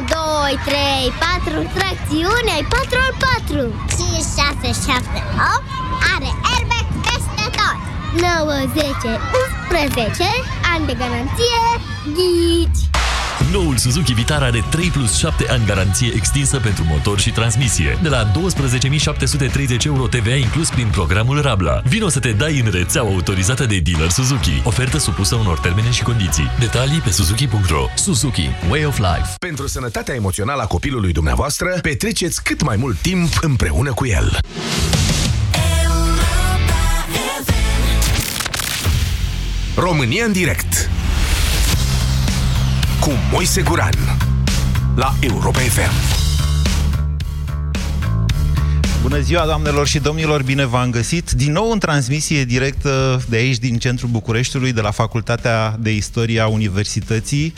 2, 3, 4 Tracțiune ai 4 al 4 5, 6, 7, 8 Are airbag peste tot. 9, 10, 11 Ani de garanție Ghici Noul Suzuki Vitara are 3 plus 7 ani garanție extinsă pentru motor și transmisie. De la 12.730 euro TVA inclus prin programul Rabla. Vino să te dai în rețeaua autorizată de dealer Suzuki. Ofertă supusă unor termene și condiții. Detalii pe suzuki.ro Suzuki. Way of Life. Pentru sănătatea emoțională a copilului dumneavoastră, petreceți cât mai mult timp împreună cu el. România în direct cu Moise Guran la Europa FM. Bună ziua, doamnelor și domnilor, bine v-am găsit. Din nou în transmisie directă de aici, din centrul Bucureștiului, de la Facultatea de Istorie a Universității,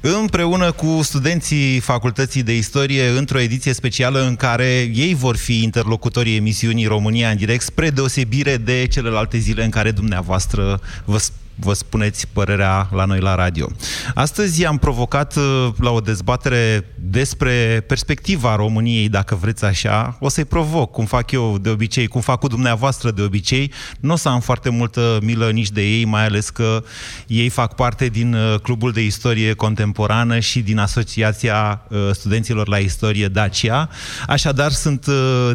împreună cu studenții Facultății de Istorie, într-o ediție specială în care ei vor fi interlocutorii emisiunii România în direct, spre deosebire de celelalte zile în care dumneavoastră vă vă spuneți părerea la noi la radio. Astăzi am provocat uh, la o dezbatere despre perspectiva României, dacă vreți așa. O să-i provoc, cum fac eu de obicei, cum fac cu dumneavoastră de obicei. Nu o să am foarte multă milă nici de ei, mai ales că ei fac parte din uh, Clubul de Istorie Contemporană și din Asociația uh, Studenților la Istorie Dacia. Așadar, sunt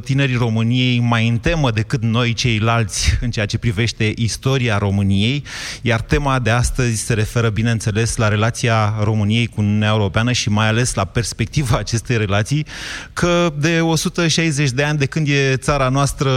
tinerii României mai în temă decât noi ceilalți în ceea ce privește istoria României, iar tema de astăzi se referă, bineînțeles, la relația României cu Uniunea Europeană și mai ales la perspectiva acestei relații, că de 160 de ani de când e țara noastră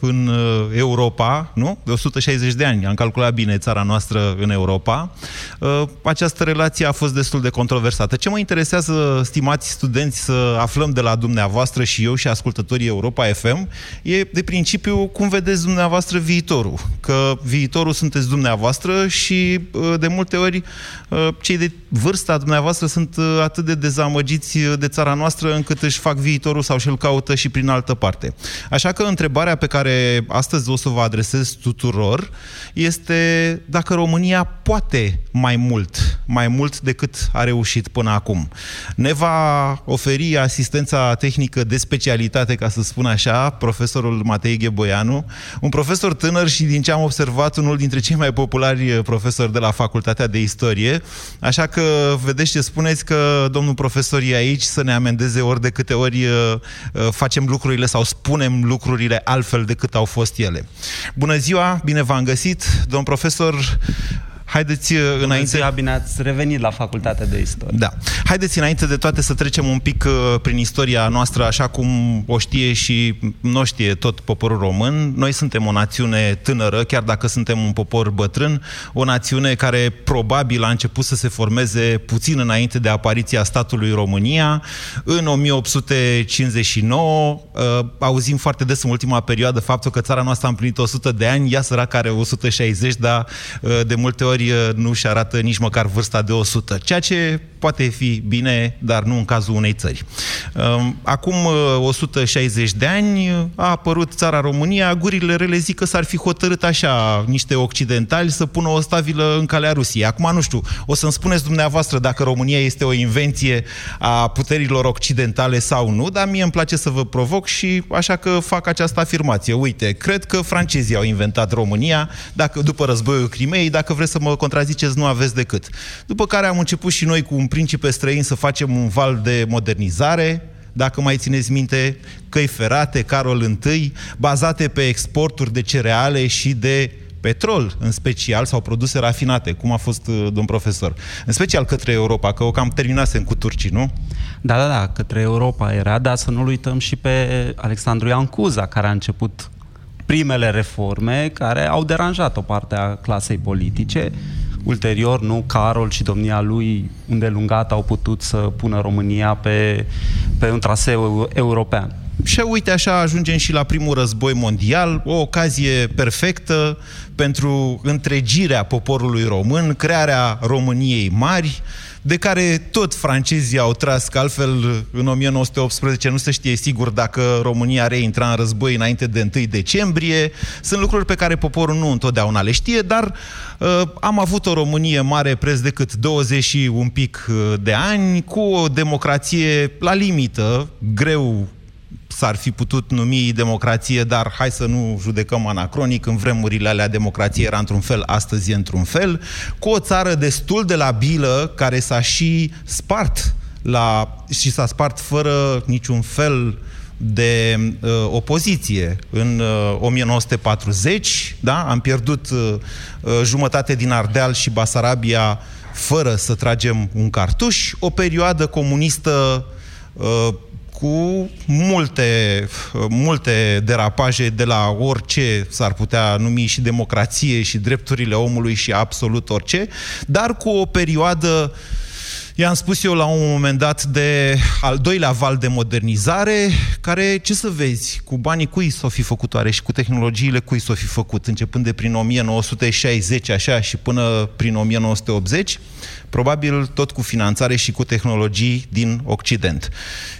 în uh, Europa, nu? De 160 de ani, am calculat bine țara noastră în Europa, uh, această relație a fost destul de controversată. Ce mă interesează, stimați studenți, să aflăm de la dumneavoastră și eu și ascultătorii Europa FM, e de principiu cum vedeți dumneavoastră viitorul. Că viitorul sunteți dumneavoastră și uh, de multe ori uh, cei de vârsta dumneavoastră sunt uh, atât de dezamăgiți de țara noastră încât își fac viitorul sau și-l caută și prin altă parte. Așa că întrebarea pe care astăzi o să vă adresez tuturor este dacă România poate mai mult, mai mult decât a reușit până acum. Ne va oferi asistența tehnică de specialitate, ca să spun așa, profesorul Matei Gheboianu, un profesor tânăr și din ce am observat, unul dintre cei mai populari profesor de la Facultatea de Istorie, așa că vedeți ce spuneți că domnul profesor e aici să ne amendeze ori de câte ori uh, uh, facem lucrurile sau spunem lucrurile altfel decât au fost ele. Bună ziua, bine v-am găsit, domn profesor. Haideți uh, Bună înainte... Ziua, bine ați revenit la Facultatea de Istorie. Da. Haideți înainte de toate să trecem un pic uh, prin istoria noastră, așa cum o știe și nu știe tot poporul român. Noi suntem o națiune tânără, chiar dacă suntem un popor bătrân, o națiune care probabil a început să se formeze puțin înainte de apariția statului România. În 1859 uh, auzim foarte des în ultima perioadă faptul că țara noastră a împlinit 100 de ani, ea săracă are 160, dar de multe ori ori uh, nu-și arată nici măcar vârsta de 100, ceea ce poate fi bine, dar nu în cazul unei țări. Um, acum 160 uh, de ani a apărut țara România, gurile rele zic că s-ar fi hotărât așa niște occidentali să pună o stabilă în calea Rusiei. Acum nu știu, o să-mi spuneți dumneavoastră dacă România este o invenție a puterilor occidentale sau nu, dar mie îmi place să vă provoc și așa că fac această afirmație. Uite, cred că francezii au inventat România, dacă după războiul Crimei, dacă vreți să mă contraziceți, nu aveți decât. După care am început și noi cu un principe străin să facem un val de modernizare, dacă mai țineți minte, căi ferate, Carol I, bazate pe exporturi de cereale și de petrol, în special, sau produse rafinate, cum a fost uh, domn profesor. În special către Europa, că o cam terminasem cu turcii, nu? Da, da, da, către Europa era, dar să nu-l uităm și pe Alexandru Ioan Cuza, care a început primele reforme care au deranjat o parte a clasei politice. Ulterior, nu, Carol și domnia lui îndelungat au putut să pună România pe, pe un traseu european. Și uite, așa ajungem și la primul război mondial, o ocazie perfectă pentru întregirea poporului român, crearea României mari, de care tot francezii au tras, că altfel în 1918 nu se știe sigur dacă România reintra în război înainte de 1 decembrie. Sunt lucruri pe care poporul nu întotdeauna le știe, dar uh, am avut o Românie mare preț decât 20 și un pic uh, de ani, cu o democrație la limită, greu s-ar fi putut numi democrație, dar hai să nu judecăm anacronic, în vremurile alea democrație era într-un fel, astăzi e într-un fel, cu o țară destul de labilă, care s-a și spart la, și s-a spart fără niciun fel de uh, opoziție. În uh, 1940, da, am pierdut uh, uh, jumătate din Ardeal și Basarabia fără să tragem un cartuș, o perioadă comunistă uh, cu multe, multe derapaje de la orice s-ar putea numi și democrație și drepturile omului și absolut orice, dar cu o perioadă I-am spus eu la un moment dat de al doilea val de modernizare, care, ce să vezi, cu banii cui s-o fi făcut oare și cu tehnologiile cui s-o fi făcut, începând de prin 1960 așa și până prin 1980, probabil tot cu finanțare și cu tehnologii din Occident.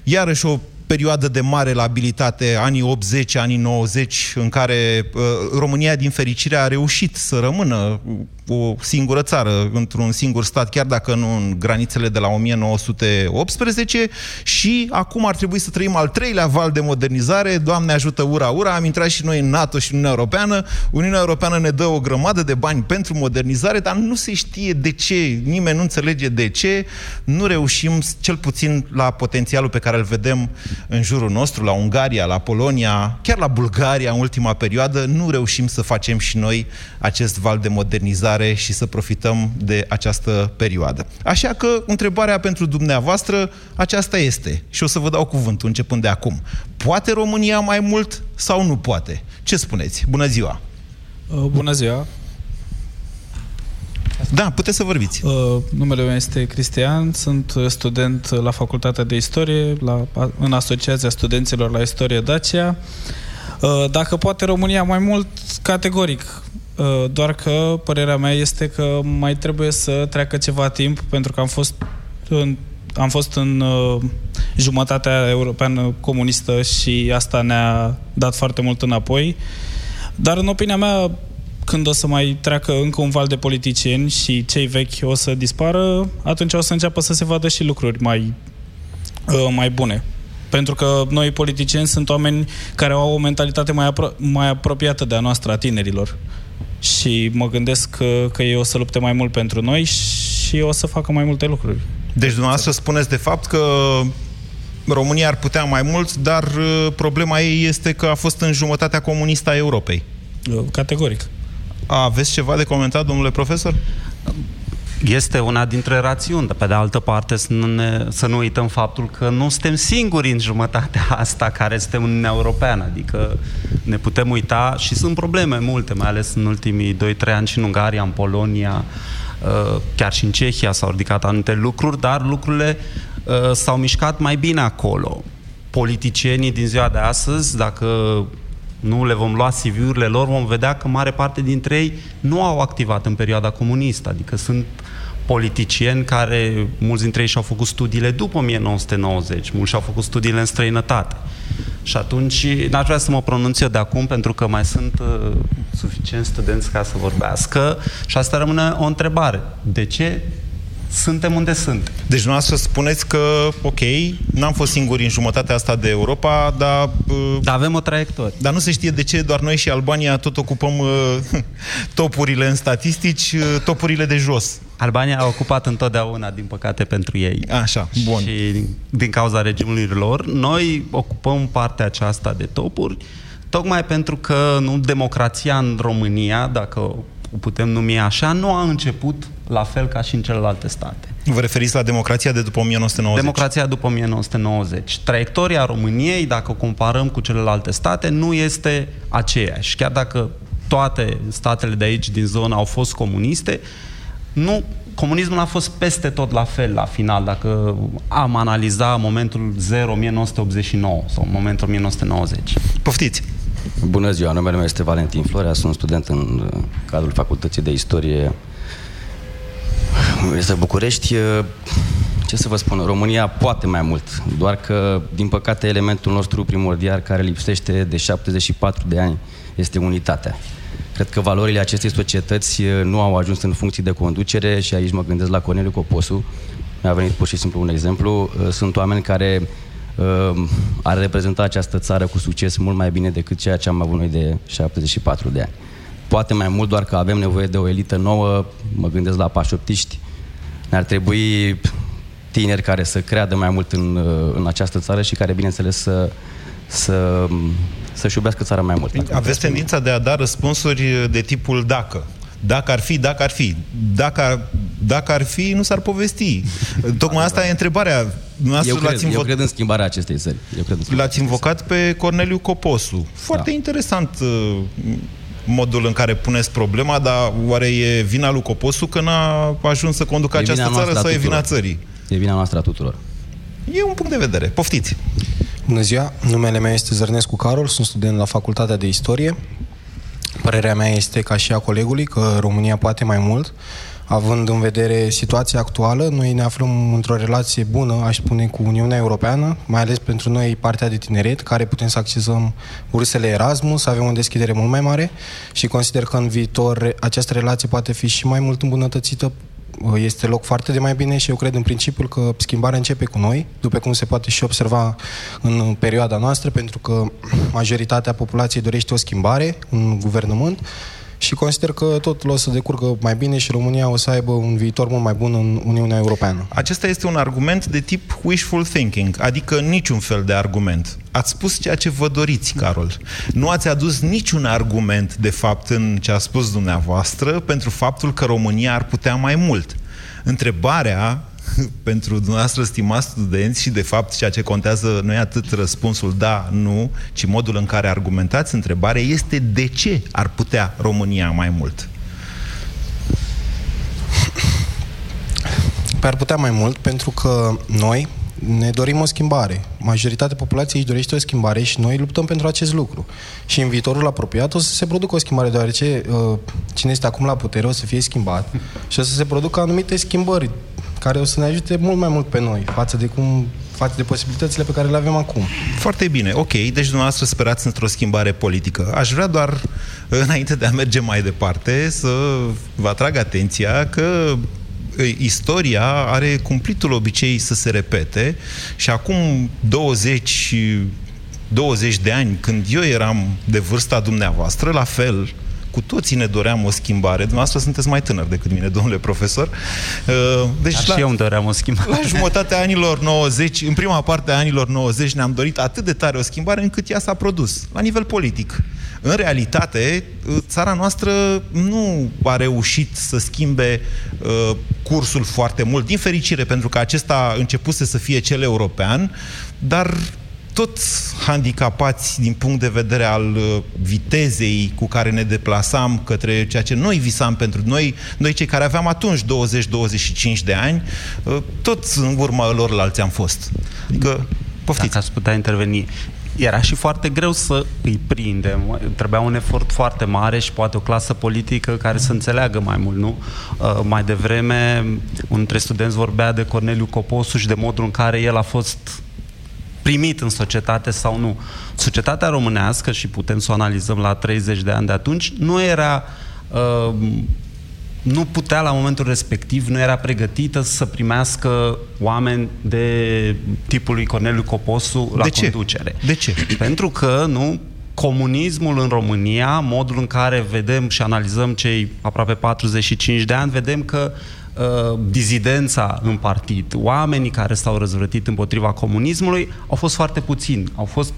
Iarăși o perioadă de mare labilitate, anii 80, anii 90, în care uh, România, din fericire, a reușit să rămână o singură țară, într-un singur stat, chiar dacă nu în granițele de la 1918 și acum ar trebui să trăim al treilea val de modernizare, Doamne ajută, ura, ura, am intrat și noi în NATO și în Uniunea Europeană, Uniunea Europeană ne dă o grămadă de bani pentru modernizare, dar nu se știe de ce, nimeni nu înțelege de ce, nu reușim, cel puțin la potențialul pe care îl vedem în jurul nostru, la Ungaria, la Polonia, chiar la Bulgaria în ultima perioadă, nu reușim să facem și noi acest val de modernizare dezvoltare și să profităm de această perioadă. Așa că întrebarea pentru dumneavoastră aceasta este și o să vă dau cuvântul începând de acum. Poate România mai mult sau nu poate? Ce spuneți? Bună ziua! Uh, bună ziua! Da, puteți să vorbiți. Uh, numele meu este Cristian, sunt student la Facultatea de Istorie, la, în Asociația Studenților la Istorie Dacia. Uh, dacă poate România mai mult, categoric. Uh, doar că părerea mea este că mai trebuie să treacă ceva timp pentru că am fost în, am fost în uh, jumătatea europeană comunistă și asta ne-a dat foarte mult înapoi. Dar în opinia mea, când o să mai treacă încă un val de politicieni și cei vechi o să dispară, atunci o să înceapă să se vadă și lucruri mai, uh, mai bune. Pentru că noi politicieni sunt oameni care au o mentalitate mai, apro- mai apropiată de a noastră, a tinerilor și mă gândesc că, că ei o să lupte mai mult pentru noi și o să facă mai multe lucruri. Deci dumneavoastră spuneți de fapt că România ar putea mai mult, dar uh, problema ei este că a fost în jumătatea comunistă a Europei. Uh, categoric. Aveți ceva de comentat, domnule profesor? este una dintre rațiuni, dar pe de altă parte să nu, ne, să nu uităm faptul că nu suntem singuri în jumătatea asta care suntem în Uniunea Europeană, adică ne putem uita și sunt probleme multe, mai ales în ultimii 2-3 ani și în Ungaria, în Polonia, uh, chiar și în Cehia s-au ridicat anumite lucruri, dar lucrurile uh, s-au mișcat mai bine acolo. Politicienii din ziua de astăzi, dacă nu le vom lua CV-urile lor, vom vedea că mare parte dintre ei nu au activat în perioada comunistă, adică sunt politicieni care, mulți dintre ei și-au făcut studiile după 1990, mulți și-au făcut studiile în străinătate. Și atunci n-aș vrea să mă pronunț eu de acum pentru că mai sunt uh, suficienți studenți ca să vorbească și asta rămâne o întrebare. De ce suntem unde sunt. Deci dumneavoastră spuneți că, ok, n-am fost singuri în jumătatea asta de Europa, dar... Uh, dar avem o traiectorie. Dar nu se știe de ce doar noi și Albania tot ocupăm uh, topurile în statistici, uh, topurile de jos. Albania a ocupat întotdeauna, din păcate, pentru ei. Așa, bun. Și din cauza regimului lor, noi ocupăm partea aceasta de topuri, tocmai pentru că nu democrația în România, dacă o putem numi așa, nu a început la fel ca și în celelalte state. Vă referiți la democrația de după 1990? Democrația după 1990. Traiectoria României, dacă o comparăm cu celelalte state, nu este aceeași. Chiar dacă toate statele de aici, din zonă, au fost comuniste, nu comunismul a fost peste tot la fel la final, dacă am analizat momentul 0 1989 sau momentul 1990. Poftiți! Bună ziua, numele meu este Valentin Florea, sunt student în uh, cadrul Facultății de Istorie este București. Uh, ce să vă spun, România poate mai mult, doar că, din păcate, elementul nostru primordial care lipsește de 74 de ani este unitatea. Cred că valorile acestei societăți uh, nu au ajuns în funcții de conducere și aici mă gândesc la Corneliu Coposu. Mi-a venit pur și simplu un exemplu. Sunt oameni care uh, ar reprezenta această țară cu succes mult mai bine decât ceea ce am avut noi de 74 de ani. Poate mai mult, doar că avem nevoie de o elită nouă, mă gândesc la pașoptiști, ne-ar trebui tineri care să creadă mai mult în, uh, în această țară și care, bineînțeles, să, să, să-și iubească țara mai mult. Aveți tendința de a da răspunsuri de tipul dacă. Dacă ar fi, dacă ar fi. Dacă, dacă ar fi, nu s-ar povesti. Tocmai asta e întrebarea. Eu cred, invo... eu cred în schimbarea acestei țări. Eu cred în l-ați invocat pe Corneliu Coposu. Foarte da. interesant uh, modul în care puneți problema, dar oare e vina lui Coposu că n-a ajuns să conducă e această țară sau e vina țării? E vina noastră a tuturor. E un punct de vedere. Poftiți! Bună ziua! Numele meu este Zărnescu Carol, sunt student la Facultatea de Istorie. Părerea mea este, ca și a colegului, că România poate mai mult. Având în vedere situația actuală, noi ne aflăm într-o relație bună, aș spune, cu Uniunea Europeană, mai ales pentru noi partea de tineret, care putem să accesăm bursele Erasmus, să avem o deschidere mult mai mare și consider că în viitor această relație poate fi și mai mult îmbunătățită. Este loc foarte de mai bine și eu cred în principiul că schimbarea începe cu noi, după cum se poate și observa în perioada noastră, pentru că majoritatea populației dorește o schimbare în guvernământ și consider că totul o să decurgă mai bine și România o să aibă un viitor mult mai bun în Uniunea Europeană. Acesta este un argument de tip wishful thinking, adică niciun fel de argument. Ați spus ceea ce vă doriți, Carol. Nu ați adus niciun argument, de fapt, în ce a spus dumneavoastră, pentru faptul că România ar putea mai mult. Întrebarea pentru dumneavoastră, stimați studenți, și de fapt ceea ce contează nu e atât răspunsul da, nu, ci modul în care argumentați întrebarea este de ce ar putea România mai mult? Păi ar putea mai mult pentru că noi ne dorim o schimbare. Majoritatea populației își dorește o schimbare și noi luptăm pentru acest lucru. Și în viitorul apropiat o să se producă o schimbare, deoarece uh, cine este acum la putere o să fie schimbat și o să se producă anumite schimbări care o să ne ajute mult mai mult pe noi față de cum față de posibilitățile pe care le avem acum. Foarte bine, ok. Deci dumneavoastră sperați într-o schimbare politică. Aș vrea doar, înainte de a merge mai departe, să vă atrag atenția că istoria are cumplitul obicei să se repete și acum 20 20 de ani, când eu eram de vârsta dumneavoastră, la fel, cu toții ne doream o schimbare. Dumneavoastră sunteți mai tânăr decât mine, domnule profesor. Uh, deci Dar la, și eu îmi doream o schimbare. La jumătatea anilor 90, în prima parte a anilor 90, ne-am dorit atât de tare o schimbare încât ea s-a produs, la nivel politic. În realitate, uh, țara noastră nu a reușit să schimbe uh, cursul foarte mult, din fericire, pentru că acesta începuse să fie cel european, dar tot handicapați din punct de vedere al uh, vitezei cu care ne deplasam către ceea ce noi visam pentru noi, noi cei care aveam atunci 20-25 de ani, uh, tot în urma lor la alții am fost. Adică, poftiți. Dacă ați putea interveni. Era și foarte greu să îi prindem. Trebuia un efort foarte mare și poate o clasă politică care să înțeleagă mai mult, nu? Uh, mai devreme, un dintre studenți vorbea de Corneliu Coposu și de modul în care el a fost primit în societate sau nu. Societatea românească, și putem să o analizăm la 30 de ani de atunci, nu era uh, nu putea la momentul respectiv, nu era pregătită să primească oameni de tipul lui Corneliu Coposu la de ce? conducere. De ce? Pentru că, nu, comunismul în România, modul în care vedem și analizăm cei aproape 45 de ani, vedem că uh, dizidența în partid, oamenii care s-au răzvrătit împotriva comunismului, au fost foarte puțini. Au fost,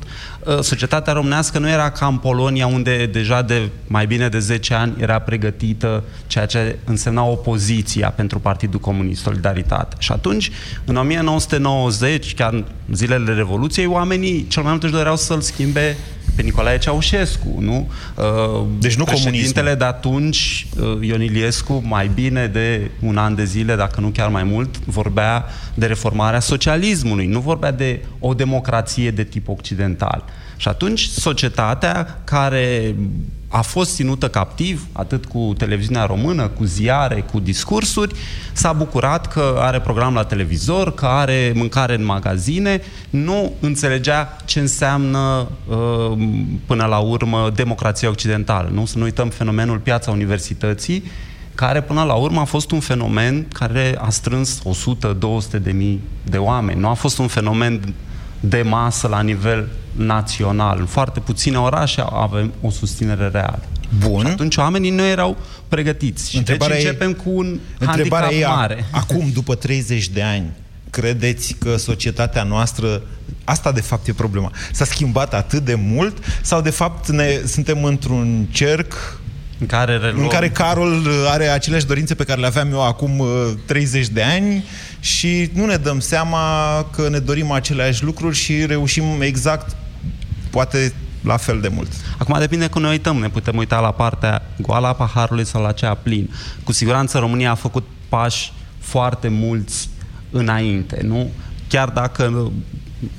uh, societatea românească nu era ca în Polonia, unde deja de mai bine de 10 ani era pregătită ceea ce însemna opoziția pentru Partidul Comunist, Solidaritate. Și atunci, în 1990, chiar în zilele Revoluției, oamenii cel mai mult își doreau să-l schimbe pe Nicolae Ceaușescu, nu? Uh, deci nu Președintele de atunci, uh, Ion Iliescu, mai bine de un an de zile, dacă nu chiar mai mult, vorbea de reformarea socialismului, nu vorbea de o democrație de tip occidental. Și atunci societatea care a fost ținută captiv, atât cu televiziunea română, cu ziare, cu discursuri, s-a bucurat că are program la televizor, că are mâncare în magazine, nu înțelegea ce înseamnă uh, până la urmă democrația occidentală. Nu? Să nu uităm fenomenul piața universității, care până la urmă a fost un fenomen care a strâns 100-200 de mii de oameni. Nu a fost un fenomen de masă la nivel național. În foarte puține orașe avem o susținere reală. Bun. Și atunci oamenii nu erau pregătiți. Și întrebarea deci începem e, cu un handicap e, mare. Acum, după 30 de ani, credeți că societatea noastră, asta de fapt e problema, s-a schimbat atât de mult sau de fapt ne, suntem într-un cerc în care, reluăm... în care Carol are aceleași dorințe pe care le aveam eu acum 30 uh, de ani și nu ne dăm seama că ne dorim aceleași lucruri și reușim exact, poate la fel de mult. Acum depinde cum ne uităm. Ne putem uita la partea goală a paharului sau la cea plin. Cu siguranță România a făcut pași foarte mulți înainte, nu? Chiar dacă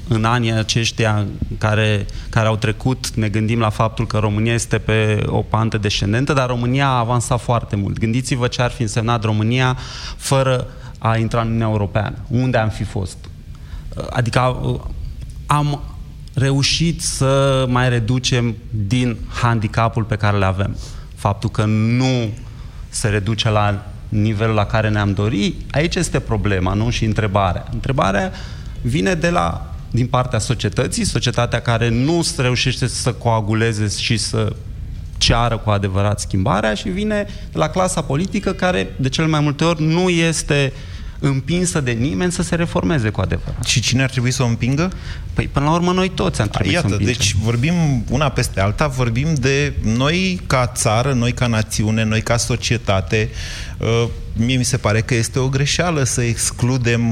în anii aceștia care, care au trecut ne gândim la faptul că România este pe o pantă descendentă, dar România a avansat foarte mult. Gândiți-vă ce ar fi însemnat România fără a intra în Uniunea Europeană. Unde am fi fost? Adică am reușit să mai reducem din handicapul pe care le avem. Faptul că nu se reduce la nivelul la care ne-am dori, aici este problema, nu? Și întrebarea. Întrebarea vine de la, din partea societății, societatea care nu reușește să coaguleze și să ceară cu adevărat schimbarea și vine de la clasa politică care de cel mai multe ori nu este împinsă de nimeni să se reformeze cu adevărat. Și cine ar trebui să o împingă? Păi, până la urmă, noi toți am trebuit Iată, să împingem. deci vorbim una peste alta, vorbim de noi ca țară, noi ca națiune, noi ca societate, uh, mie mi se pare că este o greșeală să excludem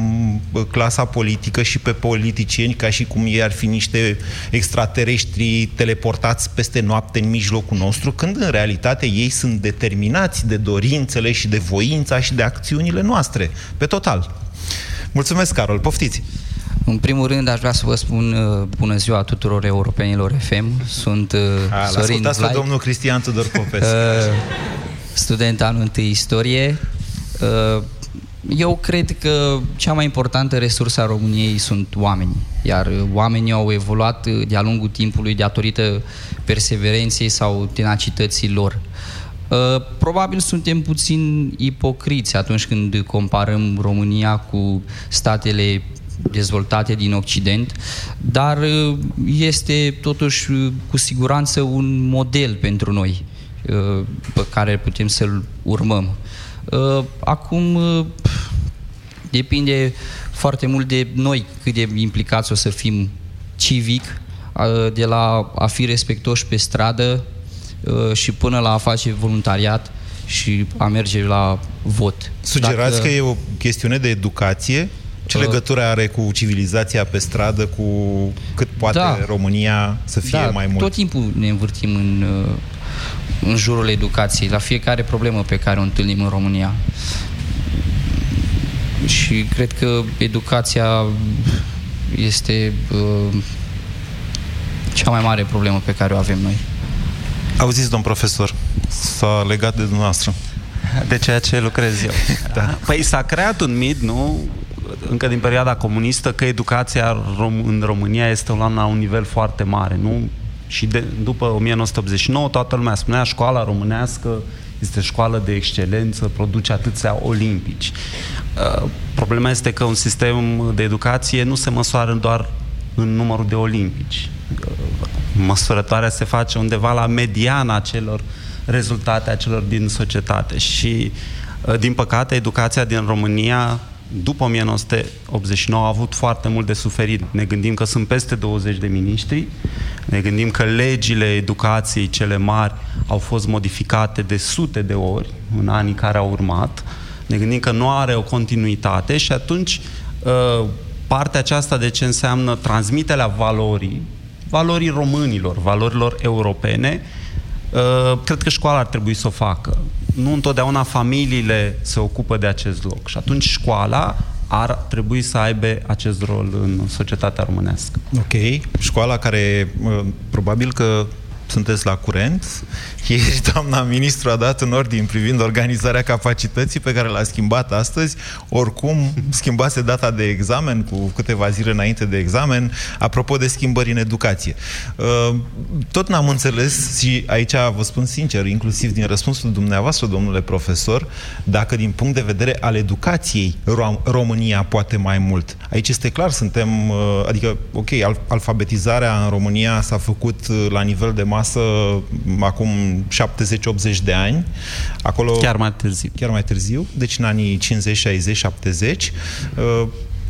clasa politică și pe politicieni ca și cum ei ar fi niște extraterestri teleportați peste noapte în mijlocul nostru, când în realitate ei sunt determinați de dorințele și de voința și de acțiunile noastre, pe total. Mulțumesc, Carol. Poftiți! În primul rând, aș vrea să vă spun uh, bună ziua tuturor europenilor FM. Sunt uh, A, Sorin Vlaic. domnul Cristian Tudor Popescu. Uh, student anul întâi istorie. Uh, eu cred că cea mai importantă resursă a României sunt oamenii, iar oamenii au evoluat uh, de-a lungul timpului datorită perseverenței sau tenacității lor. Uh, probabil suntem puțin ipocriți atunci când comparăm România cu statele dezvoltate din Occident, dar este totuși cu siguranță un model pentru noi pe care putem să-l urmăm. Uh, acum uh, depinde foarte mult de noi cât de implicați o să fim civic, uh, de la a fi respectoși pe stradă și până la a face voluntariat și a merge la vot. Sugerați Dacă, că e o chestiune de educație? Ce legătură are cu civilizația pe stradă, cu cât poate da, România să fie da, mai mult? tot timpul ne învârtim în în jurul educației, la fiecare problemă pe care o întâlnim în România. Și cred că educația este uh, cea mai mare problemă pe care o avem noi. Auziți, domn profesor, s-a legat de dumneavoastră. De ceea ce lucrez eu. da. Păi s-a creat un mit, nu? Încă din perioada comunistă, că educația în România este la un nivel foarte mare, nu? Și de, după 1989 toată lumea spunea școala românească este școală de excelență, produce atâția olimpici. Uh, problema este că un sistem de educație nu se măsoară doar în numărul de olimpici. Uh, măsurătoarea se face undeva la mediana celor rezultate a celor din societate și uh, din păcate educația din România după 1989 a avut foarte mult de suferit. Ne gândim că sunt peste 20 de miniștri, ne gândim că legile educației cele mari au fost modificate de sute de ori în anii care au urmat, ne gândim că nu are o continuitate și atunci uh, partea aceasta de ce înseamnă transmiterea valorii valorii românilor, valorilor europene, uh, cred că școala ar trebui să o facă. Nu întotdeauna familiile se ocupă de acest loc și atunci școala ar trebui să aibă acest rol în societatea românească. Ok. Școala care uh, probabil că sunteți la curent. Ieri doamna ministru a dat un ordin privind organizarea capacității pe care l-a schimbat astăzi. Oricum, schimbase data de examen cu câteva zile înainte de examen. Apropo de schimbări în educație. Uh, tot n-am înțeles și aici vă spun sincer, inclusiv din răspunsul dumneavoastră, domnule profesor, dacă din punct de vedere al educației România poate mai mult. Aici este clar, suntem, uh, adică, ok, alfabetizarea în România s-a făcut uh, la nivel de masă acum 70-80 de ani. Acolo, chiar mai târziu. Chiar mai târziu, deci în anii 50, 60, 70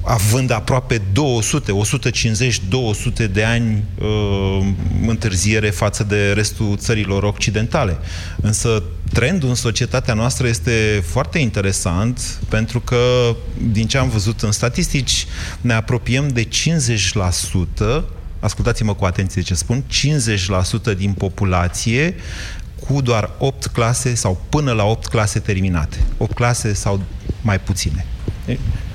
având aproape 200, 150, 200 de ani uh, întârziere față de restul țărilor occidentale. Însă trendul în societatea noastră este foarte interesant pentru că, din ce am văzut în statistici, ne apropiem de 50% ascultați-mă cu atenție ce spun, 50% din populație cu doar 8 clase sau până la 8 clase terminate. 8 clase sau mai puține.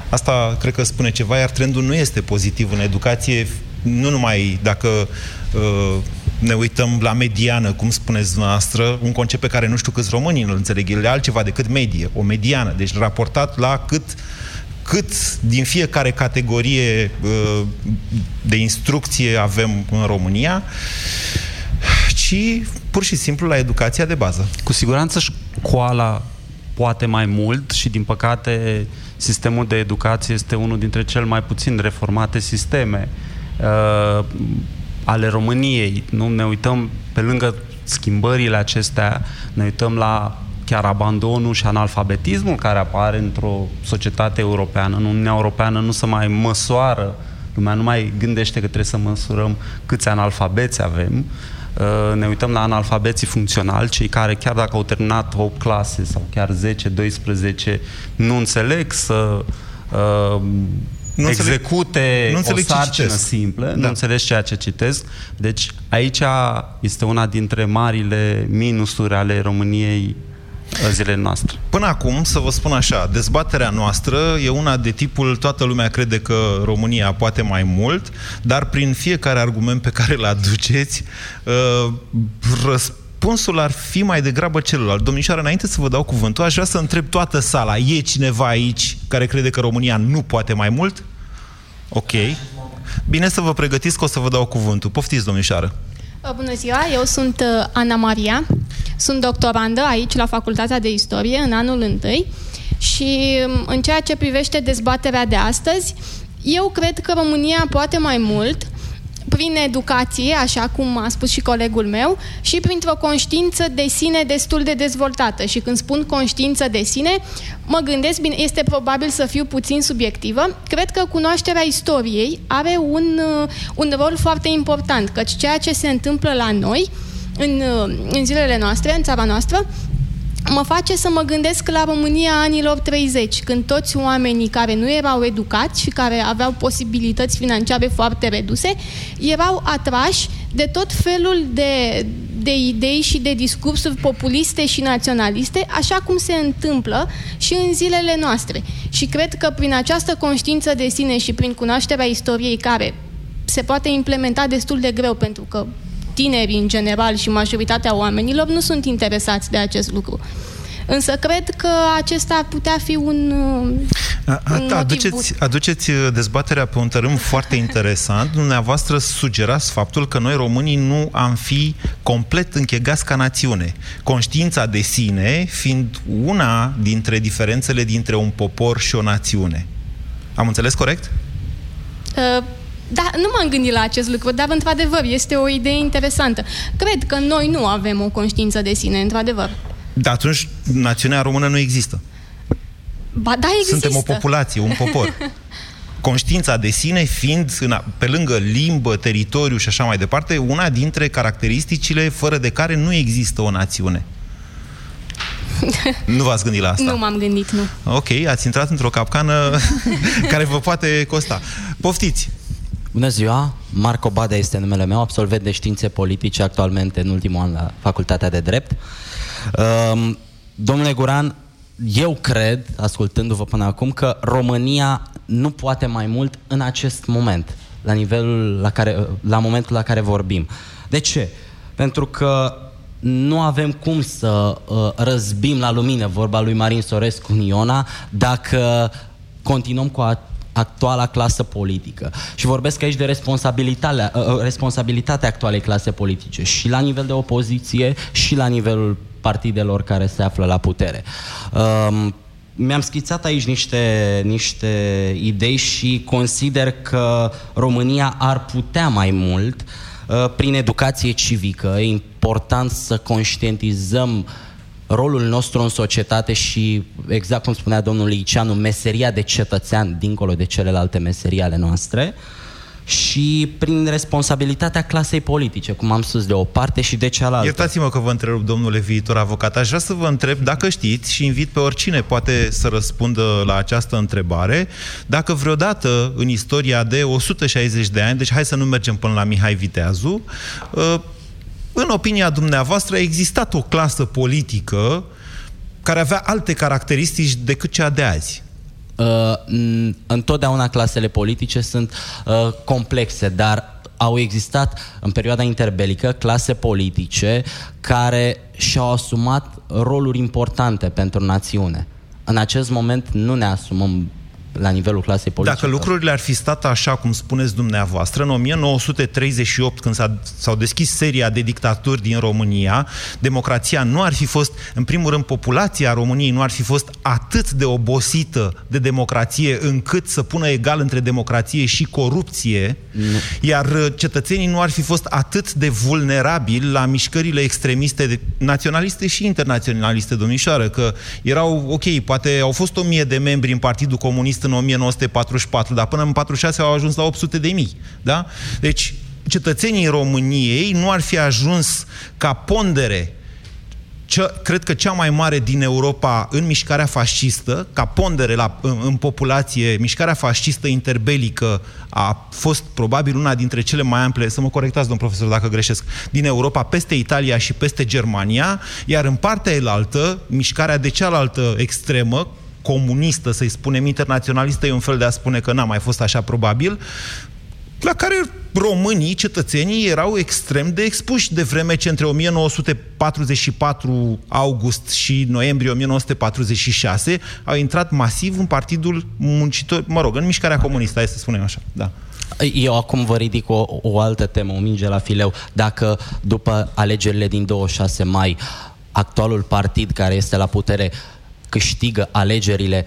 Asta cred că spune ceva, iar trendul nu este pozitiv în educație, nu numai dacă uh, ne uităm la mediană, cum spuneți dumneavoastră, un concept pe care nu știu câți români îl înțeleg, el e altceva decât medie, o mediană, deci raportat la cât uh, cât din fiecare categorie uh, de instrucție avem în România, ci pur și simplu la educația de bază. Cu siguranță școala poate mai mult și, din păcate, sistemul de educație este unul dintre cel mai puțin reformate sisteme uh, ale României. Nu ne uităm pe lângă schimbările acestea, ne uităm la chiar abandonul și analfabetismul care apare într-o societate europeană. În Uniunea Europeană nu se mai măsoară, lumea nu mai gândește că trebuie să măsurăm câți analfabeți avem. Uh, ne uităm la analfabeții funcționali, cei care chiar dacă au terminat 8 clase sau chiar 10-12, nu înțeleg să uh, nu execute nu înțeleg o sarcină simplă, da. nu înțeleg ceea ce citesc. Deci aici este una dintre marile minusuri ale României zilele noastre. Până acum, să vă spun așa, dezbaterea noastră e una de tipul toată lumea crede că România poate mai mult, dar prin fiecare argument pe care îl aduceți, uh, răspunsul ar fi mai degrabă celălalt. Domnișoară, înainte să vă dau cuvântul, aș vrea să întreb toată sala. E cineva aici care crede că România nu poate mai mult? Ok. Bine să vă pregătiți că o să vă dau cuvântul. Poftiți, domnișoară. Bună ziua, eu sunt uh, Ana Maria, sunt doctorandă aici la Facultatea de Istorie în anul întâi. Și um, în ceea ce privește dezbaterea de astăzi, eu cred că România poate mai mult prin educație, așa cum a spus și colegul meu, și printr-o conștiință de sine destul de dezvoltată. Și când spun conștiință de sine, mă gândesc, bine, este probabil să fiu puțin subiectivă, cred că cunoașterea istoriei are un, uh, un rol foarte important, căci ceea ce se întâmplă la noi, în, uh, în zilele noastre, în țara noastră, mă face să mă gândesc la România anilor 30, când toți oamenii care nu erau educați și care aveau posibilități financiare foarte reduse, erau atrași de tot felul de, de idei și de discursuri populiste și naționaliste, așa cum se întâmplă și în zilele noastre. Și cred că prin această conștiință de sine și prin cunoașterea istoriei care se poate implementa destul de greu pentru că tinerii în general și majoritatea oamenilor nu sunt interesați de acest lucru. Însă cred că acesta ar putea fi un, un aduceți, aduceți uh, dezbaterea pe un tărâm foarte interesant. Dumneavoastră sugerați faptul că noi românii nu am fi complet închegați ca națiune. Conștiința de sine fiind una dintre diferențele dintre un popor și o națiune. Am înțeles corect? Uh da, nu m-am gândit la acest lucru, dar într-adevăr este o idee interesantă. Cred că noi nu avem o conștiință de sine, într-adevăr. Da, atunci națiunea română nu există. Ba da, există. Suntem o populație, un popor. Conștiința de sine fiind, pe lângă limbă, teritoriu și așa mai departe, una dintre caracteristicile fără de care nu există o națiune. nu v-ați gândit la asta? Nu m-am gândit, nu. Ok, ați intrat într-o capcană care vă poate costa. Poftiți! Bună ziua, Marco Badea este numele meu, absolvent de științe politice actualmente în ultimul an la Facultatea de Drept. Um, domnule Guran, eu cred, ascultându-vă până acum, că România nu poate mai mult în acest moment, la nivelul la, care, la momentul la care vorbim. De ce? Pentru că nu avem cum să uh, răzbim la lumină vorba lui Marin Sorescu în Iona dacă continuăm cu a, actuala clasă politică. Și vorbesc aici de responsabilitatea, uh, responsabilitatea actualei clase politice și la nivel de opoziție și la nivelul partidelor care se află la putere. Um, mi-am schițat aici niște, niște idei și consider că România ar putea mai mult uh, prin educație civică. E important să conștientizăm rolul nostru în societate și, exact cum spunea domnul Liceanu, meseria de cetățean dincolo de celelalte meserii ale noastre și prin responsabilitatea clasei politice, cum am spus, de o parte și de cealaltă. Iertați-mă că vă întreb, domnule viitor avocat, aș vrea să vă întreb dacă știți și invit pe oricine poate să răspundă la această întrebare, dacă vreodată în istoria de 160 de ani, deci hai să nu mergem până la Mihai Viteazu, uh, în opinia dumneavoastră a existat o clasă politică care avea alte caracteristici decât cea de azi. Uh, întotdeauna clasele politice sunt uh, complexe, dar au existat în perioada interbelică clase politice care și-au asumat roluri importante pentru națiune. În acest moment nu ne asumăm la nivelul clasei politice. Dacă lucrurile ar fi stat așa, cum spuneți dumneavoastră, în 1938, când s-au deschis seria de dictaturi din România, democrația nu ar fi fost, în primul rând, populația României nu ar fi fost atât de obosită de democrație încât să pună egal între democrație și corupție, nu. iar uh, cetățenii nu ar fi fost atât de vulnerabili la mișcările extremiste, naționaliste și internaționaliste, domnișoară, că erau, ok, poate au fost o mie de membri în Partidul Comunist în 1944, dar până în 46 au ajuns la 800 de mii. Da? Deci, cetățenii României nu ar fi ajuns ca pondere cea, cred că cea mai mare din Europa în mișcarea fascistă, ca pondere la, în, în populație, mișcarea fascistă interbelică a fost probabil una dintre cele mai ample, să mă corectați, domn profesor, dacă greșesc, din Europa, peste Italia și peste Germania, iar în partea elaltă, mișcarea de cealaltă extremă, comunistă, să-i spunem, internaționalistă, e un fel de a spune că n-a mai fost așa probabil, la care românii, cetățenii, erau extrem de expuși de vreme ce între 1944 august și noiembrie 1946 au intrat masiv în Partidul Muncitor, mă rog, în mișcarea comunistă, hai să spunem așa, da. Eu acum vă ridic o, o altă temă, o minge la fileu. Dacă după alegerile din 26 mai actualul partid care este la putere câștigă alegerile,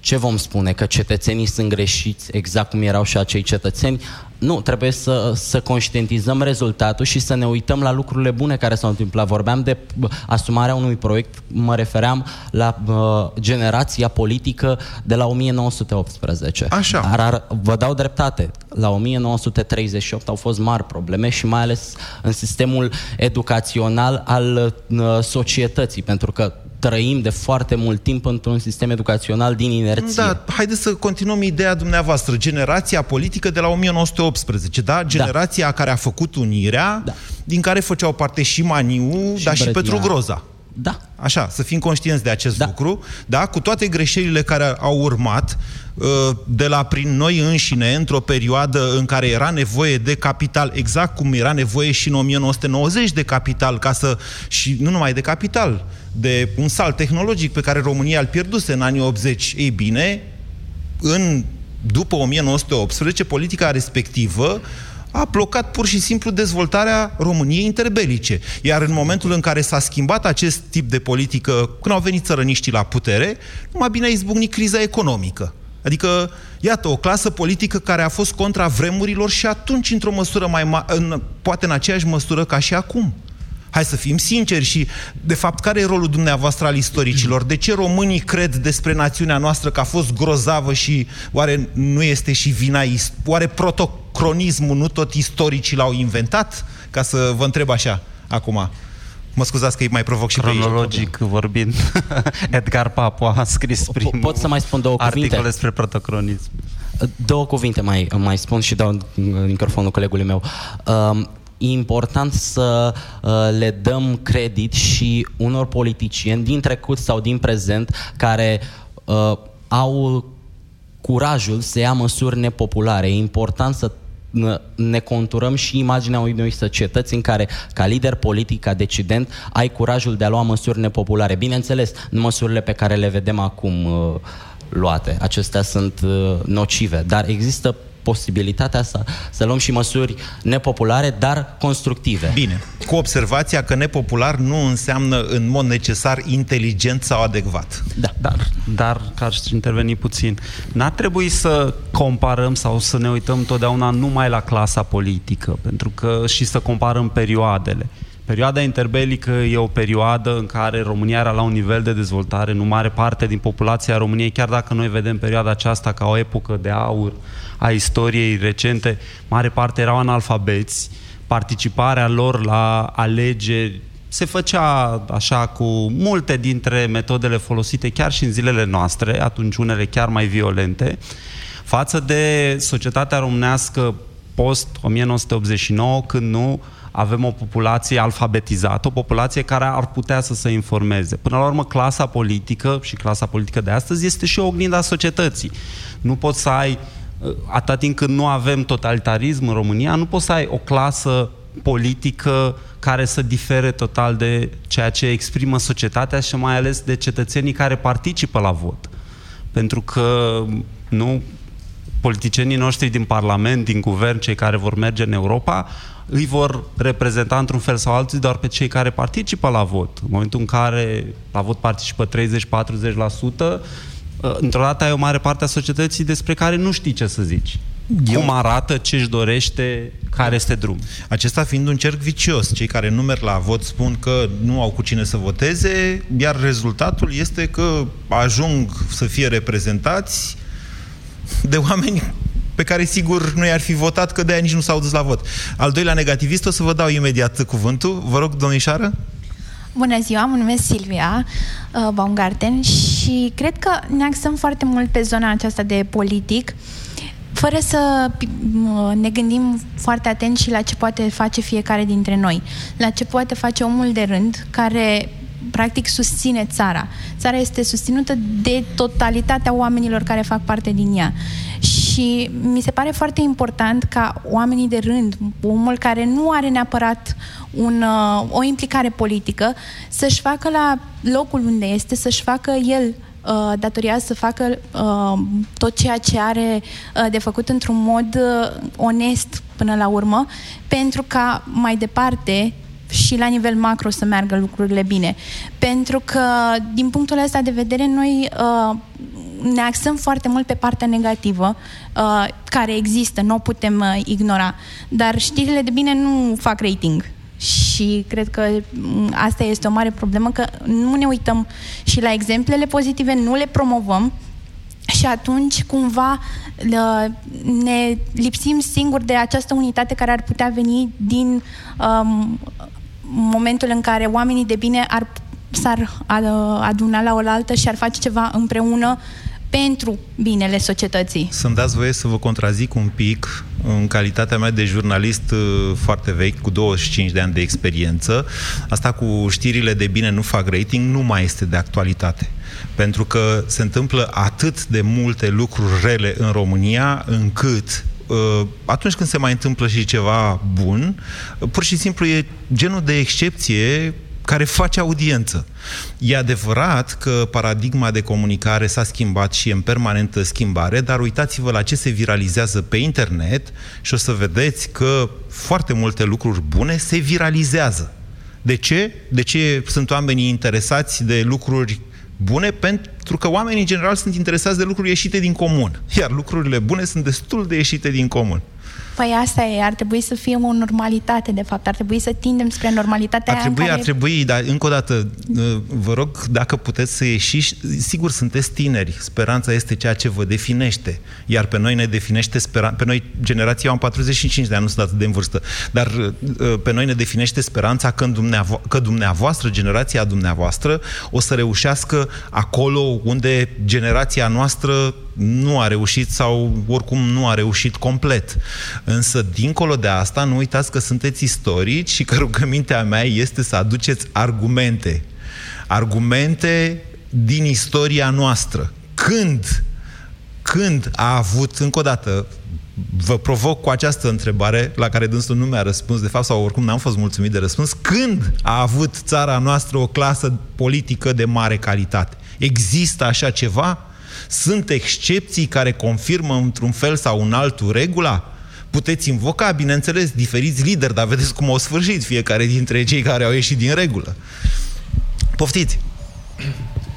ce vom spune? Că cetățenii sunt greșiți exact cum erau și acei cetățeni? Nu, trebuie să, să conștientizăm rezultatul și să ne uităm la lucrurile bune care s-au întâmplat. Vorbeam de asumarea unui proiect, mă refeream la uh, generația politică de la 1918. Așa. Dar ar, vă dau dreptate. La 1938 au fost mari probleme și mai ales în sistemul educațional al uh, societății, pentru că trăim de foarte mult timp într-un sistem educațional din inerție. Da, haideți să continuăm ideea dumneavoastră. Generația politică de la 1918, da? Generația da. care a făcut unirea, da. din care făceau parte și Maniu, și dar și Petru Groza. Da. Așa, să fim conștienți de acest da. lucru, da? Cu toate greșelile care au urmat, uh, de la prin noi înșine, într-o perioadă în care era nevoie de capital, exact cum era nevoie și în 1990 de capital, ca să, și nu numai de capital, de un salt tehnologic pe care România îl pierduse în anii 80. Ei bine, în, după 1918, politica respectivă a blocat pur și simplu dezvoltarea României interbelice. Iar în momentul în care s-a schimbat acest tip de politică, când au venit țărăniștii la putere, numai bine a izbucnit criza economică. Adică, iată, o clasă politică care a fost contra vremurilor și atunci într-o măsură mai mare, în, poate în aceeași măsură ca și acum. Hai să fim sinceri și, de fapt, care e rolul dumneavoastră al istoricilor? De ce românii cred despre națiunea noastră că a fost grozavă și oare nu este și vina, oare protocronismul nu tot istoricii l-au inventat? Ca să vă întreb așa, acum. Mă scuzați că îi mai provoc și Cronologic pe vorbind, Edgar Papu a scris primul Pot să mai spun două cuvinte? articole despre protocronism. Două cuvinte mai, mai spun și dau microfonul colegului meu. Um, e important să uh, le dăm credit și unor politicieni din trecut sau din prezent care uh, au curajul să ia măsuri nepopulare. E important să ne conturăm și imaginea unei societăți în care, ca lider politic, ca decident, ai curajul de a lua măsuri nepopulare. Bineînțeles, nu măsurile pe care le vedem acum uh, luate. Acestea sunt uh, nocive, dar există posibilitatea să, să luăm și măsuri nepopulare, dar constructive. Bine, cu observația că nepopular nu înseamnă în mod necesar inteligent sau adecvat. Da. Dar, dar ca aș interveni puțin, n-ar trebui să comparăm sau să ne uităm totdeauna numai la clasa politică, pentru că și să comparăm perioadele. Perioada interbelică e o perioadă în care România era la un nivel de dezvoltare, nu mare parte din populația României, chiar dacă noi vedem perioada aceasta ca o epocă de aur a istoriei recente, mare parte erau analfabeți, participarea lor la alegeri se făcea așa cu multe dintre metodele folosite chiar și în zilele noastre, atunci unele chiar mai violente, față de societatea românească post-1989, când nu avem o populație alfabetizată, o populație care ar putea să se informeze. Până la urmă, clasa politică și clasa politică de astăzi este și o oglindă a societății. Nu poți să ai, atât timp când nu avem totalitarism în România, nu poți să ai o clasă politică care să difere total de ceea ce exprimă societatea și mai ales de cetățenii care participă la vot. Pentru că nu politicienii noștri din Parlament, din Guvern, cei care vor merge în Europa, îi vor reprezenta într-un fel sau altul doar pe cei care participă la vot. În momentul în care la vot participă 30-40%, într-o dată ai o mare parte a societății despre care nu știi ce să zici. Eu... Cum arată, ce își dorește, care este drum. Acesta fiind un cerc vicios. Cei care nu merg la vot spun că nu au cu cine să voteze, iar rezultatul este că ajung să fie reprezentați de oameni pe care sigur nu i-ar fi votat, că de-aia nici nu s-au dus la vot. Al doilea negativist, o să vă dau imediat cuvântul. Vă rog, domnișoară. Bună ziua, mă numesc Silvia uh, Baumgarten și cred că ne axăm foarte mult pe zona aceasta de politic, fără să uh, ne gândim foarte atent și la ce poate face fiecare dintre noi, la ce poate face omul de rând care practic susține țara. Țara este susținută de totalitatea oamenilor care fac parte din ea. Și mi se pare foarte important ca oamenii de rând, omul care nu are neapărat un, uh, o implicare politică, să-și facă la locul unde este, să-și facă el uh, datoria să facă uh, tot ceea ce are uh, de făcut într-un mod uh, onest până la urmă, pentru ca mai departe și la nivel macro să meargă lucrurile bine. Pentru că, din punctul ăsta de vedere, noi uh, ne axăm foarte mult pe partea negativă, uh, care există, nu o putem uh, ignora. Dar știrile de bine nu fac rating. Și cred că mm, asta este o mare problemă, că nu ne uităm și la exemplele pozitive, nu le promovăm, și atunci, cumva, ne lipsim singur de această unitate care ar putea veni din um, momentul în care oamenii de bine ar, s-ar aduna la oaltă și ar face ceva împreună pentru binele societății. Să-mi dați voie să vă contrazic un pic în calitatea mea de jurnalist uh, foarte vechi, cu 25 de ani de experiență. Asta cu știrile de bine nu fac rating nu mai este de actualitate. Pentru că se întâmplă atât de multe lucruri rele în România, încât Uh, atunci când se mai întâmplă și ceva bun, uh, pur și simplu e genul de excepție care face audiență. E adevărat că paradigma de comunicare s-a schimbat și e în permanentă schimbare, dar uitați-vă la ce se viralizează pe internet și o să vedeți că foarte multe lucruri bune se viralizează. De ce? De ce sunt oamenii interesați de lucruri bune pentru că oamenii în general sunt interesați de lucruri ieșite din comun, iar lucrurile bune sunt destul de ieșite din comun. Păi asta e, ar trebui să fie o normalitate, de fapt, ar trebui să tindem spre normalitatea ar trebui, care... Ar trebui, dar încă o dată, uh, vă rog, dacă puteți să ieșiți, sigur, sunteți tineri, speranța este ceea ce vă definește, iar pe noi ne definește speranța, pe noi, generația, am 45 de ani, nu sunt atât de în vârstă, dar uh, pe noi ne definește speranța că, dumneavo- că dumneavoastră, generația dumneavoastră, o să reușească acolo unde generația noastră nu a reușit sau oricum nu a reușit complet. Însă, dincolo de asta, nu uitați că sunteți istorici și că rugămintea mea este să aduceți argumente. Argumente din istoria noastră. Când, când a avut, încă o dată, vă provoc cu această întrebare, la care dânsul nu mi-a răspuns, de fapt, sau oricum n-am fost mulțumit de răspuns, când a avut țara noastră o clasă politică de mare calitate? Există așa ceva? Sunt excepții care confirmă într-un fel sau un altul regula? Puteți invoca, bineînțeles, diferiți lideri, dar vedeți cum au sfârșit fiecare dintre cei care au ieșit din regulă. Poftiți!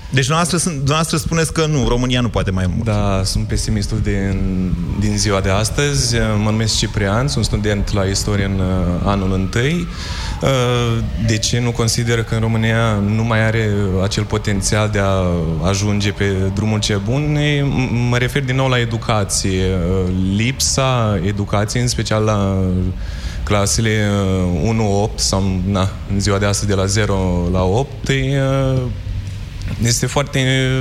Deci dumneavoastră, sunt, dumneavoastră spuneți că nu, România nu poate mai mult. Da, sunt pesimistul din, din ziua de astăzi. Mă numesc Ciprian, sunt student la istorie în uh, anul întâi. Uh, de ce nu consider că în România nu mai are acel potențial de a ajunge pe drumul ce bun? Mă refer din nou la educație. Uh, lipsa educației, în special la clasele 1-8 sau na, în ziua de astăzi de la 0 la 8 e este foarte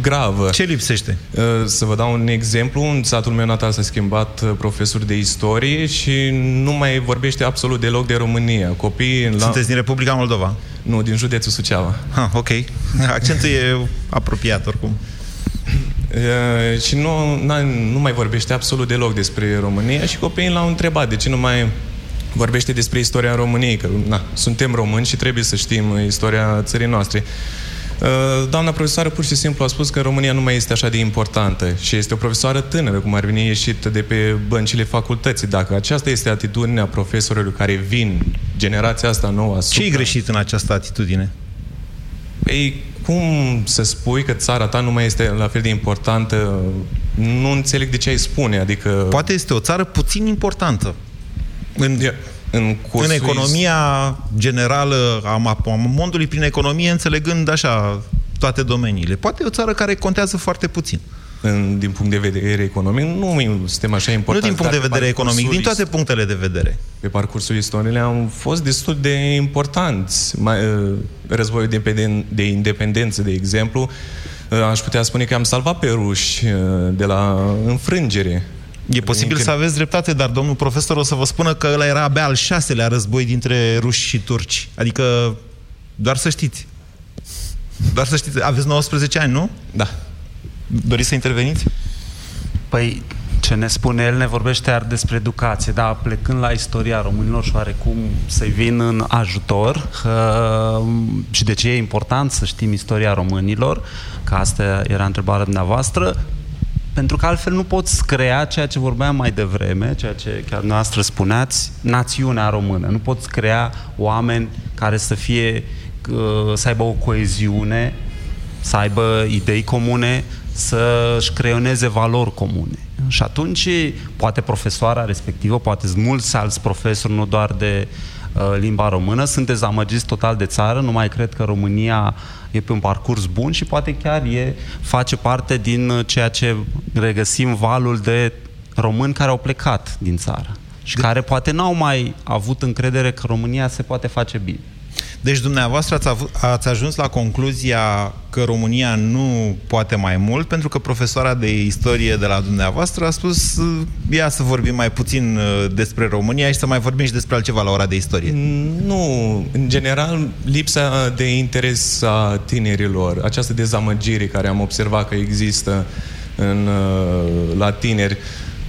gravă. Ce lipsește? Uh, să vă dau un exemplu. În satul meu natal s-a schimbat uh, profesor de istorie și nu mai vorbește absolut deloc de România. Copiii... La... Sunteți din Republica Moldova? Nu, din județul Suceava. Ha, ok. Accentul e apropiat oricum. Uh, și nu, nu mai vorbește absolut deloc despre România și copiii l-au întrebat de ce nu mai vorbește despre istoria României, că na, suntem români și trebuie să știm istoria țării noastre. Uh, doamna profesoară pur și simplu a spus că România nu mai este așa de importantă și este o profesoară tânără, cum ar veni ieșită de pe băncile facultății. Dacă aceasta este atitudinea profesorilor care vin, generația asta nouă... Ce e greșit în această atitudine? Ei, cum să spui că țara ta nu mai este la fel de importantă? Nu înțeleg de ce ai spune, adică... Poate este o țară puțin importantă. În... Yeah în, în economia generală a, a mondului, prin economie, înțelegând așa toate domeniile. Poate e o țară care contează foarte puțin. În, din punct de vedere economic, nu suntem așa importanti. Nu din punct de vedere economic, din toate punctele de vedere. Pe parcursul istoriei am fost destul de importanți. Mai, uh, războiul de, de independență, de exemplu, uh, aș putea spune că am salvat pe ruși uh, de la înfrângere E posibil să aveți dreptate, dar domnul profesor o să vă spună că ăla era abia al șaselea război dintre ruși și turci. Adică, doar să știți. Doar să știți, aveți 19 ani, nu? Da. Doriți să interveniți? Păi, ce ne spune el ne vorbește iar despre educație, dar plecând la istoria românilor și oarecum să-i vin în ajutor uh, și de ce e important să știm istoria românilor, că asta era întrebarea dumneavoastră, pentru că altfel nu poți crea ceea ce vorbeam mai devreme, ceea ce chiar noastră spuneați, națiunea română. Nu poți crea oameni care să fie, uh, să aibă o coeziune, să aibă idei comune, să-și creioneze valori comune. Și atunci, poate profesoara respectivă, poate mulți alți profesori, nu doar de uh, limba română, sunt dezamăgiți total de țară, nu mai cred că România e pe un parcurs bun și poate chiar e, face parte din ceea ce regăsim valul de români care au plecat din țară și de... care poate n-au mai avut încredere că România se poate face bine. Deci dumneavoastră ați, avut, ați ajuns la concluzia că România nu poate mai mult, pentru că profesoara de istorie de la dumneavoastră a spus ia să vorbim mai puțin uh, despre România și să mai vorbim și despre altceva la ora de istorie. Nu, în general, lipsa de interes a tinerilor, această dezamăgire care am observat că există în, uh, la tineri,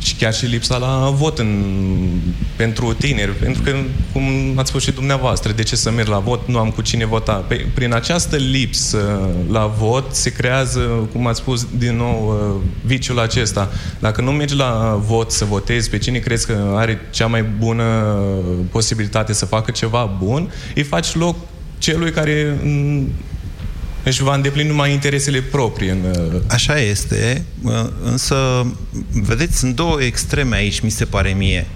și chiar și lipsa la vot în, pentru tineri. Pentru că, cum ați spus și dumneavoastră, de ce să merg la vot? Nu am cu cine vota. Pe, prin această lipsă la vot se creează, cum ați spus din nou, uh, viciul acesta. Dacă nu mergi la vot să votezi pe cine crezi că are cea mai bună posibilitate să facă ceva bun, îi faci loc celui care își va îndeplini numai interesele proprii. În... Uh, Așa este, însă, vedeți, sunt două extreme aici, mi se pare mie.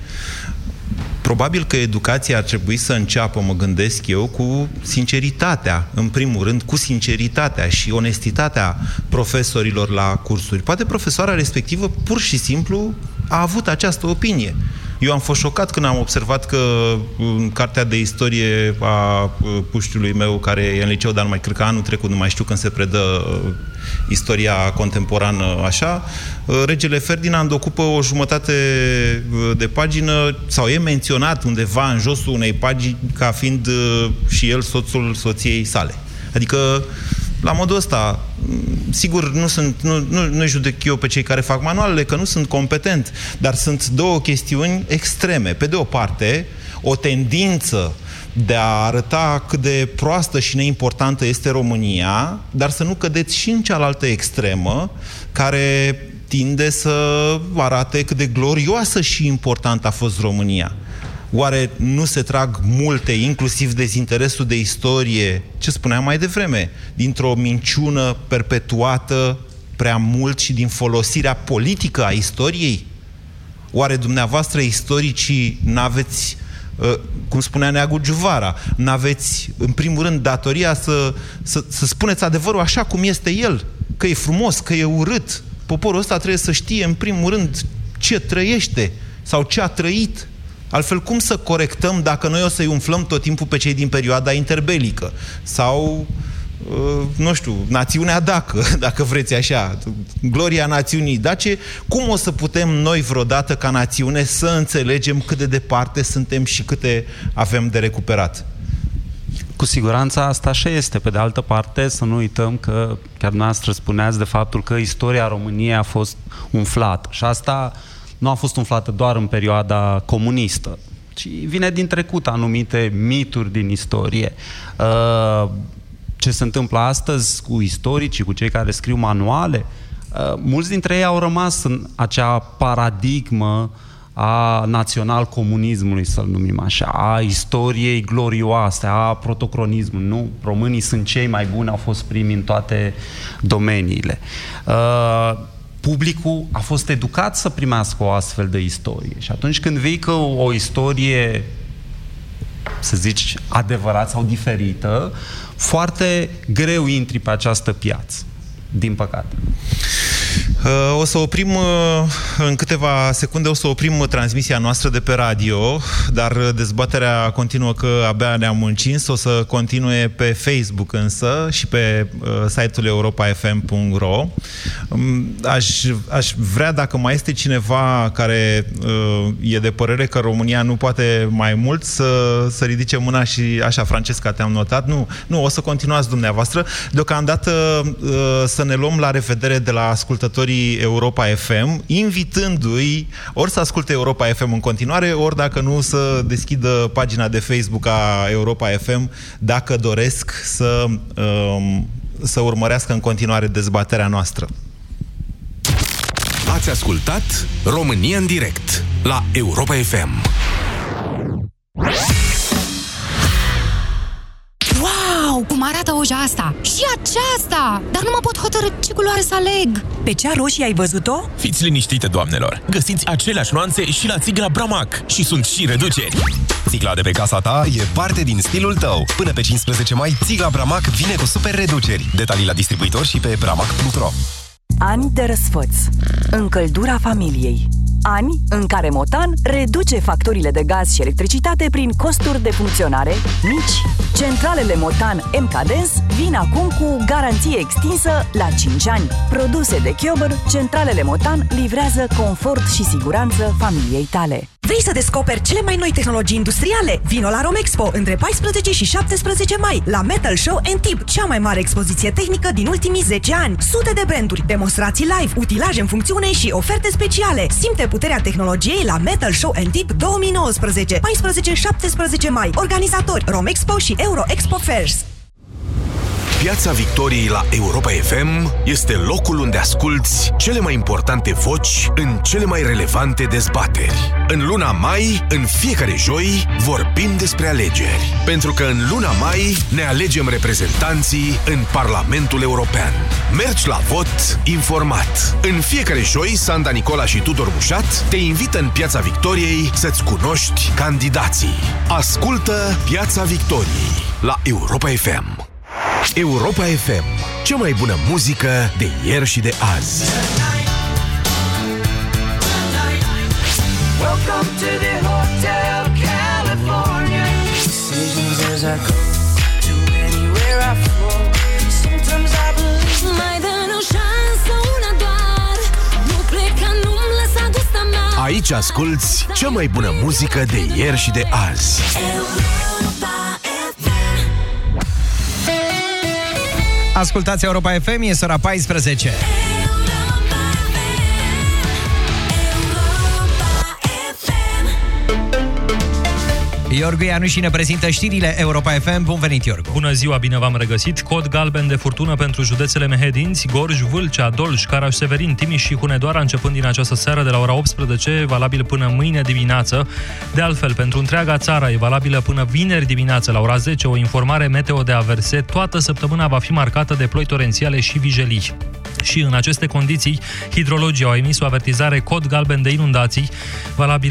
Probabil că educația ar trebui să înceapă, mă gândesc eu, cu sinceritatea, în primul rând, cu sinceritatea și onestitatea profesorilor la cursuri. Poate profesoara respectivă pur și simplu a avut această opinie. Eu am fost șocat când am observat că în cartea de istorie a puștiului meu, care e în liceu, dar nu mai cred că anul trecut, nu mai știu când se predă istoria contemporană așa. Uh, regele Ferdinand ocupă o jumătate uh, de pagină sau e menționat undeva în josul unei pagini ca fiind uh, și el soțul soției sale. Adică la modul ăsta, mm, sigur, nu, sunt, nu, nu, nu judec eu pe cei care fac manualele, că nu sunt competent, dar sunt două chestiuni extreme. Pe de o parte, o tendință de a arăta cât de proastă și neimportantă este România, dar să nu cădeți și în cealaltă extremă, care tinde să arate cât de glorioasă și importantă a fost România. Oare nu se trag multe, inclusiv dezinteresul de istorie, ce spuneam mai devreme, dintr-o minciună perpetuată prea mult și din folosirea politică a istoriei? Oare dumneavoastră, istoricii, n-aveți, uh, cum spunea Neagu Giuvara, n-aveți, în primul rând, datoria să, să, să spuneți adevărul așa cum este el, că e frumos, că e urât. Poporul ăsta trebuie să știe, în primul rând, ce trăiește sau ce a trăit Altfel, cum să corectăm dacă noi o să-i umflăm tot timpul pe cei din perioada interbelică? Sau, uh, nu știu, națiunea dacă, dacă vreți așa, gloria națiunii dace, cum o să putem noi vreodată ca națiune să înțelegem cât de departe suntem și câte avem de recuperat? Cu siguranță asta așa este. Pe de altă parte, să nu uităm că chiar noastră spuneați de faptul că istoria României a fost umflată. Și asta nu a fost umflată doar în perioada comunistă, ci vine din trecut anumite mituri din istorie. Uh, ce se întâmplă astăzi cu istoricii, cu cei care scriu manuale, uh, mulți dintre ei au rămas în acea paradigmă a național-comunismului, să-l numim așa, a istoriei glorioase, a protocronismului. Nu, românii sunt cei mai buni, au fost primi în toate domeniile. Uh, publicul a fost educat să primească o astfel de istorie. Și atunci când vei că o istorie, să zici, adevărat sau diferită, foarte greu intri pe această piață, din păcate. Uh, o să oprim uh, în câteva secunde, o să oprim transmisia noastră de pe radio, dar dezbaterea continuă că abia ne-am încins, o să continue pe Facebook însă și pe uh, site-ul europa.fm.ro. Um, aș, aș vrea, dacă mai este cineva care e de părere că România nu poate mai mult, să, să ridice mâna și așa, Francesca, te-am notat. Nu, nu, o să continuați dumneavoastră. Deocamdată să ne luăm la revedere de la ascultătorii ascultătorii Europa FM, invitându-i ori să asculte Europa FM în continuare, ori dacă nu, să deschidă pagina de Facebook a Europa FM dacă doresc să, um, să urmărească în continuare dezbaterea noastră. Ați ascultat România în direct la Europa FM. Cum arată oja asta! Și aceasta! Dar nu mă pot hotărâ ce culoare să aleg! Pe cea roșie ai văzut-o? Fiți liniștite, doamnelor! Găsiți aceleași nuanțe și la țigla Bramac și sunt și reduceri! Țigla de pe casa ta e parte din stilul tău. Până pe 15 mai, țigla Bramac vine cu super reduceri. Detalii la distribuitor și pe bramac.ro Ani de răsfăț. Încăldura familiei. Ani în care Motan reduce facturile de gaz și electricitate prin costuri de funcționare mici. Centralele Motan MKDens vin acum cu garanție extinsă la 5 ani. Produse de Chiober, centralele Motan livrează confort și siguranță familiei tale. Vrei să descoperi cele mai noi tehnologii industriale? Vino la Romexpo între 14 și 17 mai la Metal Show Tip, cea mai mare expoziție tehnică din ultimii 10 ani. Sute de branduri, demonstrații live, utilaje în funcțiune și oferte speciale. Simte puterea tehnologiei la Metal Show Tip 2019, 14-17 mai. Organizatori Romexpo și Euro Expo Fairs. Piața Victoriei la Europa FM este locul unde asculți cele mai importante voci în cele mai relevante dezbateri. În luna mai, în fiecare joi, vorbim despre alegeri. Pentru că în luna mai ne alegem reprezentanții în Parlamentul European. Mergi la vot informat. În fiecare joi, Sanda Nicola și Tudor Mușat te invită în Piața Victoriei să-ți cunoști candidații. Ascultă Piața Victoriei la Europa FM. Europa FM. Cea mai bună muzică de ieri și de azi. Aici asculti cea mai bună muzică de ieri și de azi. Europa. Ascultați Europa FM, e ora 14. Iorgu Ianuși ne prezintă știrile Europa FM. Bun venit, Iorgu! Bună ziua, bine v-am regăsit. Cod galben de furtună pentru județele Mehedinți, Gorj, Vâlcea, Dolj, Caraș, Severin, Timiș și Hunedoara începând din această seară de la ora 18, valabil până mâine dimineață. De altfel, pentru întreaga țară e valabilă până vineri dimineață la ora 10 o informare meteo de averse. Toată săptămâna va fi marcată de ploi torențiale și vijelii. Și în aceste condiții, hidrologii au emis o avertizare cod galben de inundații, valabil